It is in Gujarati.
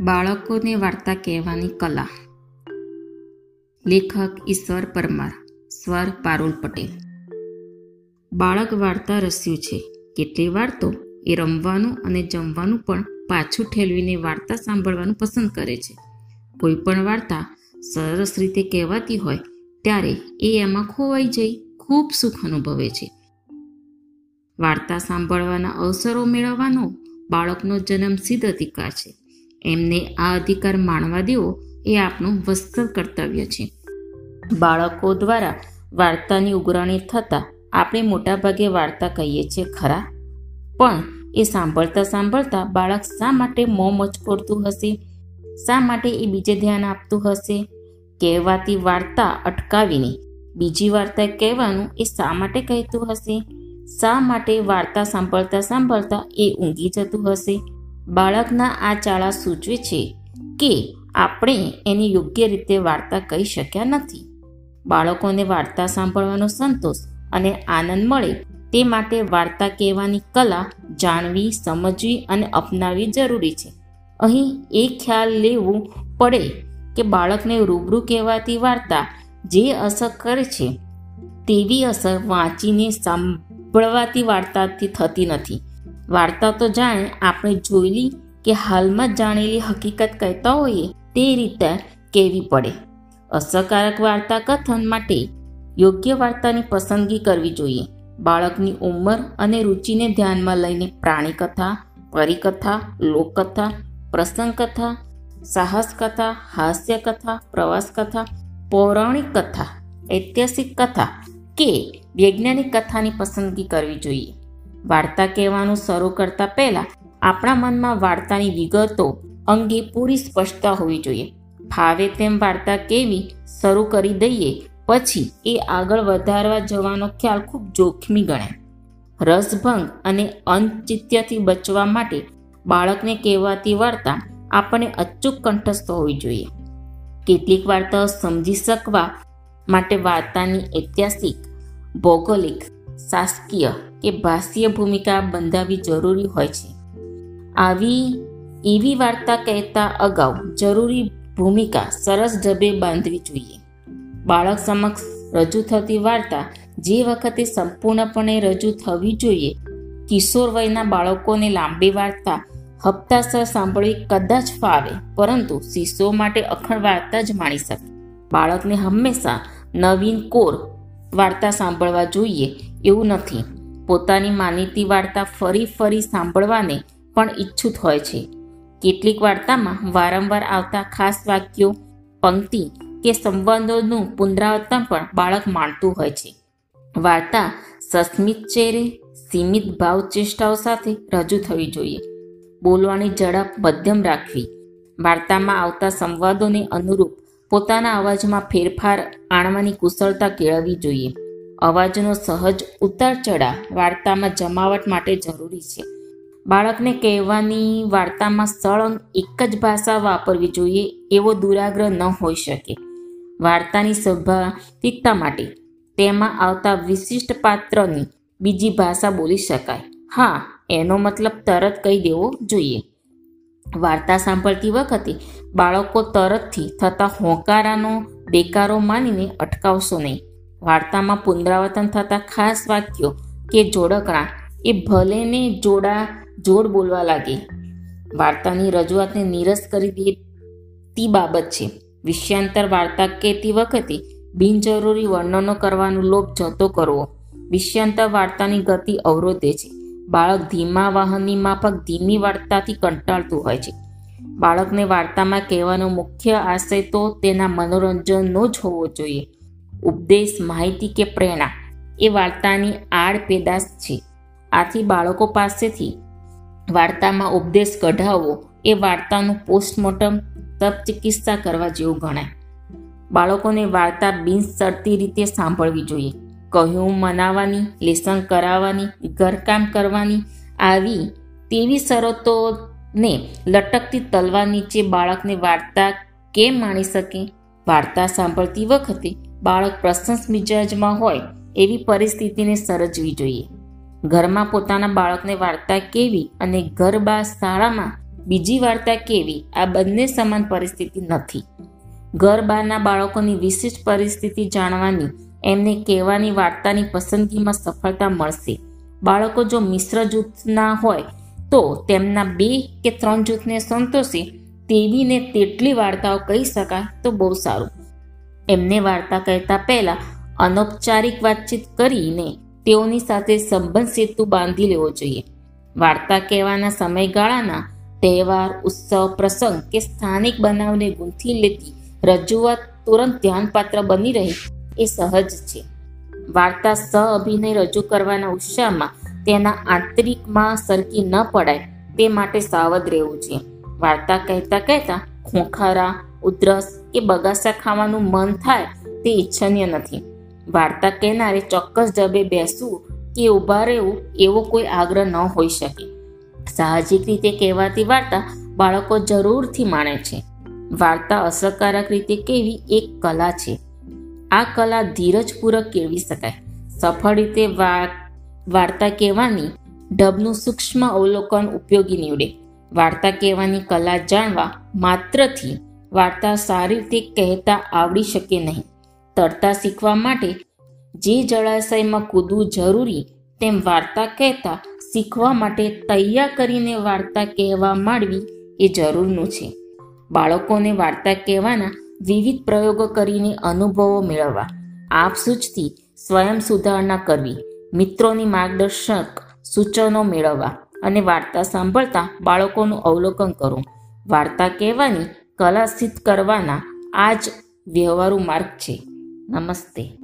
બાળકોને વાર્તા કહેવાની કલા. લેખક ઈશ્વર પરમાર, સ્વર પારુલ પટેલ. બાળક વાર્તા રસ્યું છે. કેટલી વાર તો એ રમવાનું અને જમવાનું પણ પાછું ઠેલવીને વાર્તા સાંભળવાનું પસંદ કરે છે. કોઈ પણ વાર્તા સરસ રીતે કહેવાતી હોય, ત્યારે એ એમાં ખોવાઈ જઈ ખૂબ સુખ અનુભવે છે. વાર્તા સાંભળવાના અવસરો મેળવવાનો બાળકનો જન્મ સિદ્ધ અધિકાર છે. એમને આ અધિકાર માણવા દેવો એ આપણું વસ્તર કર્તવ્ય છે. બાળકો દ્વારા વાર્તાની ઉઘરાણી થતાં આપણે મોટાભાગે વાર્તા કહીએ છીએ ખરા. પણ એ સાંભળતા સાંભળતા બાળક શા માટે મોં મચકોડતું હશે? શા માટે એ બીજે ધ્યાન આપતું હશે? કહેવાતી વાર્તા અટકાવીને બીજી વાર્તા કહેવાનું એ શા માટે કહેતું હશે? શા માટે વાર્તા સાંભળતા સાંભળતા એ ઊંઘી જતું હશે? બાળકના આ ચાળા સૂચવે છે કે આપણે એની યોગ્ય રીતે વાર્તા કહી શક્યા નથી. બાળકોને વાર્તા સાંભળવાનો સંતોષ અને આનંદ મળે તે માટે વાર્તા કહેવાની કલા જાણવી, સમજવી અને અપનાવવી જરૂરી છે. અહીં એ ખ્યાલ લેવું પડે કે બાળકને રૂબરૂ કહેવાતી વાર્તા જે અસર કરે છે, તેવી અસર વાંચીને સાંભળવાતી વાર્તાથી થતી નથી. વાર્તા તો જાણે આપણે જોયેલી કે હાલમાં જાણેલી હકીકત કહેતા હોઈએ તે રીતે કહેવી પડે. અસરકારક વાર્તા કથન માટે યોગ્ય વાર્તાની પસંદગી કરવી જોઈએ. બાળકની ઉંમર અને રુચિને ધ્યાનમાં લઈને પ્રાણી કથા પરિકથા, લોકકથા પ્રસંગ કથા સાહસ કથા હાસ્ય કથા પ્રવાસ કથા પૌરાણિક કથા, ઐતિહાસિક કથા કે વૈજ્ઞાનિક કથાની પસંદગી કરવી જોઈએ. વાર્તા કહેવાનું શરૂ કરતા પહેલા આપણા મનમાં વાર્તાની વિગતો અંગે પૂરી સ્પષ્ટતા હોવી જોઈએ. ફાવે તેમ વાર્તા કેવી શરૂ કરી દઈએ પછી એ આગળ વધારવા જવાનો ખ્યાલ ખૂબ જોખમી ગણાય. રસભંગ અને અનચિત્યથી બચવા માટે બાળકને કહેવાતી વાર્તા આપણને અચૂક કંઠસ્થ હોવી જોઈએ. કેટલીક વાર્તાઓ સમજી શકવા માટે વાર્તાની ઐતિહાસિક, ભૌગોલિક, શાસકીય કે ભાષ્ય ભૂમિકા બંધાવવી જરૂરી હોય છે. આવી, એવી વાર્તા કહેતા અગાઉ જરૂરી ભૂમિકા સરસ ઢબે બાંધવી જોઈએ. બાળક સમક્ષ રજૂ થતી વાર્તા જે વખતે સંપૂર્ણપણે રજૂ થવી જોઈએ, કિશોર વયના બાળકોને લાંબી વાર્તા, હપ્તાસર સાંભળવી કદાચ ફાવે, પરંતુ શિશુઓ માટે અખંડ વાર્તા જ માણી શકે. બાળકને હંમેશા નવીન કોર વાર્તા સાંભળવા જોઈએ એવું નથી. પોતાની માનીતી વાર્તા ફરી ફરી સાંભળવાને પણ ઈચ્છુત હોય છે. કેટલીક વાર્તામાં વારંવાર આવતા ખાસ વાક્યો, પંક્તિ કે સંબંધોનું પુનરાવર્તન પણ બાળક માણતું હોય છે. વાર્તા સસ્મિત ચહેરે, સીમિત ભાવ ચેષ્ટાઓ સાથે રજૂ થવી જોઈએ. બોલવાની ઝડપ મધ્યમ રાખવી. વાર્તામાં આવતા સંવાદોને અનુરૂપ પોતાના અવાજમાં ફેરફાર આણવાની કુશળતા કેળવવી જોઈએ. અવાજનો સહજ ઉતાર ચઢાવ વાર્તામાં જમાવટ માટે જરૂરી છે. બાળકને કહેવાની વાર્તામાં સળંગ એક જ ભાષા વાપરવી જોઈએ એવો દુરાગ્રહ ન હોઈ શકે. વાર્તાની સ્વાભાવિકતા માટે તેમાં આવતા વિશિષ્ટ પાત્રની બીજી ભાષા બોલી શકાય. હા, એનો મતલબ તરત કહી દેવો જોઈએ. વાર્તા સાંભળતી વખતે બાળકો તરતથી થતા હોંકારાનો દેકારો માનીને અટકાવશો નહીં. વાર્તામાં પુનરાવર્તન થતા ખાસ વાક્યો કે જોડકણા એ ભલેને જોડા જોડ બોલવા લાગે. વાર્તાની રજૂઆતને નીરસ કરી દેતી બાબત છે. વિષયાંતર વાર્તા કહેતી વખતે બિનજરૂરી વર્ણનો કરવાનો લોભ જતો કરવો. વિષયાંતર વાર્તાની ગતિ અવરોધે છે. બાળક ધીમા વાહનની માફક ધીમી વાર્તાથી કંટાળતું હોય છે. બાળકને વાર્તામાં કહેવાનો મુખ્ય આશય તો તેના મનોરંજનનો જ હોવો જોઈએ. ઉપદેશ માહિતી કે પ્રેરણા એ વાર્તાની આડ પેદાશ છે. આથી બાળકો પાસેથી વાર્તામાં ઉપદેશ કઢાવવો એ વાર્તાનું પોસ્ટમોર્ટમ તપ ચિકિત્સા કરવા જેવું ગણાય. બાળકોને વાર્તા બિનસરતી રીતે સાંભળવી જોઈએ. કહ્યું, મનાવવાની, લેસન કરાવવાની, ઘરકામ કરવાની આવી તેવી શરતોને લટકતી તલવાર નીચે બાળકને વાર્તા કેમ માણી શકે? વાર્તા સાંભળતી વખતે બાળક પ્રશંસ મિજાજમાં હોય એવી પરિસ્થિતિને સર્જવી જોઈએ. ઘરમાં પોતાના બાળકને વાર્તા કેવી અને ઘર બા શાળામાં બીજી વાર્તા કેવી આ બંને સમાન પરિસ્થિતિ નથી. ઘર બહારના બાળકોની વિશિષ્ટ પરિસ્થિતિ જાણવાની એમને કહેવાની વાર્તાની પસંદગીમાં સફળતા મળશે. બાળકો જો મિશ્ર જૂથના હોય તો તેમના બે કે ત્રણ જૂથને સંતોષે તેવી ને તેટલી વાર્તાઓ કહી શકાય તો બહુ સારું. એમને વાર્તા કહેતા પહેલા અનૌપચારિક વાતચીત કરીને તેઓની સાથે સંબંધ સેતુ બાંધી લેવો જોઈએ. વાર્તા કહેવાના સમયગાળાના તહેવાર, ઉત્સવ, પ્રસંગ કે સ્થાનિક બનાવને ગૂંથી લેતી રજૂઆત તુરંત ધ્યાનપાત્ર બની રહે એ સહજ છે. વાર્તા સહ અભિનય રજૂ કરવાના ઉત્સાહમાં તેના આંતરિકમાં સરકી ન પડાય તે માટે સાવધ રહેવું છે વાર્તા કહેતા કહેતા ખોખારા, ઉધરસ કે બગાસા ખાવાનું મન થાય તે ઈચ્છનીય નથી. વાર્તા કહેનારે ચોક્કસ ઢબે બેસવું કે ઊભા રહેવું એવો કોઈ આગ્રહ ન હોઈ શકે. સાહજિક રીતે કહેવાતી વાર્તા બાળકો જરૂરથી માણે છે. વાર્તા અસરકારક રીતે કેવી એક કલા છે. આ કલા ધીરજપૂર્વક કેળવી શકાય. સફળ રીતે વાર્તા કહેવાની ઢબનું સૂક્ષ્મ અવલોકન ઉપયોગી નીવડે. વાર્તા કહેવાની કલા જાણવા માત્રથી વાર્તા સારી રીતે કહેતા આવડી શકે નહીં. તરતા શીખવા માટે જે જળાશયમાં કૂદવું જરૂરી, તેમ વાર્તા કહેતા શીખવા માટે તૈયાર કરીને વાર્તા કહેવા માંડવી એ જરૂરનું છે. બાળકોને વાર્તા કહેવાના વિવિધ પ્રયોગો કરીને અનુભવો મેળવવા, આપ સૂચથી સ્વયં સુધારણા કરવી, મિત્રોની માર્ગદર્શક સૂચનો મેળવવા અને વાર્તા સાંભળતા બાળકોનું અવલોકન કરવું. વાર્તા કહેવાની કલા સિદ્ધ કરવાના આ જ વ્યવહારુ માર્ગ છે. નમસ્તે.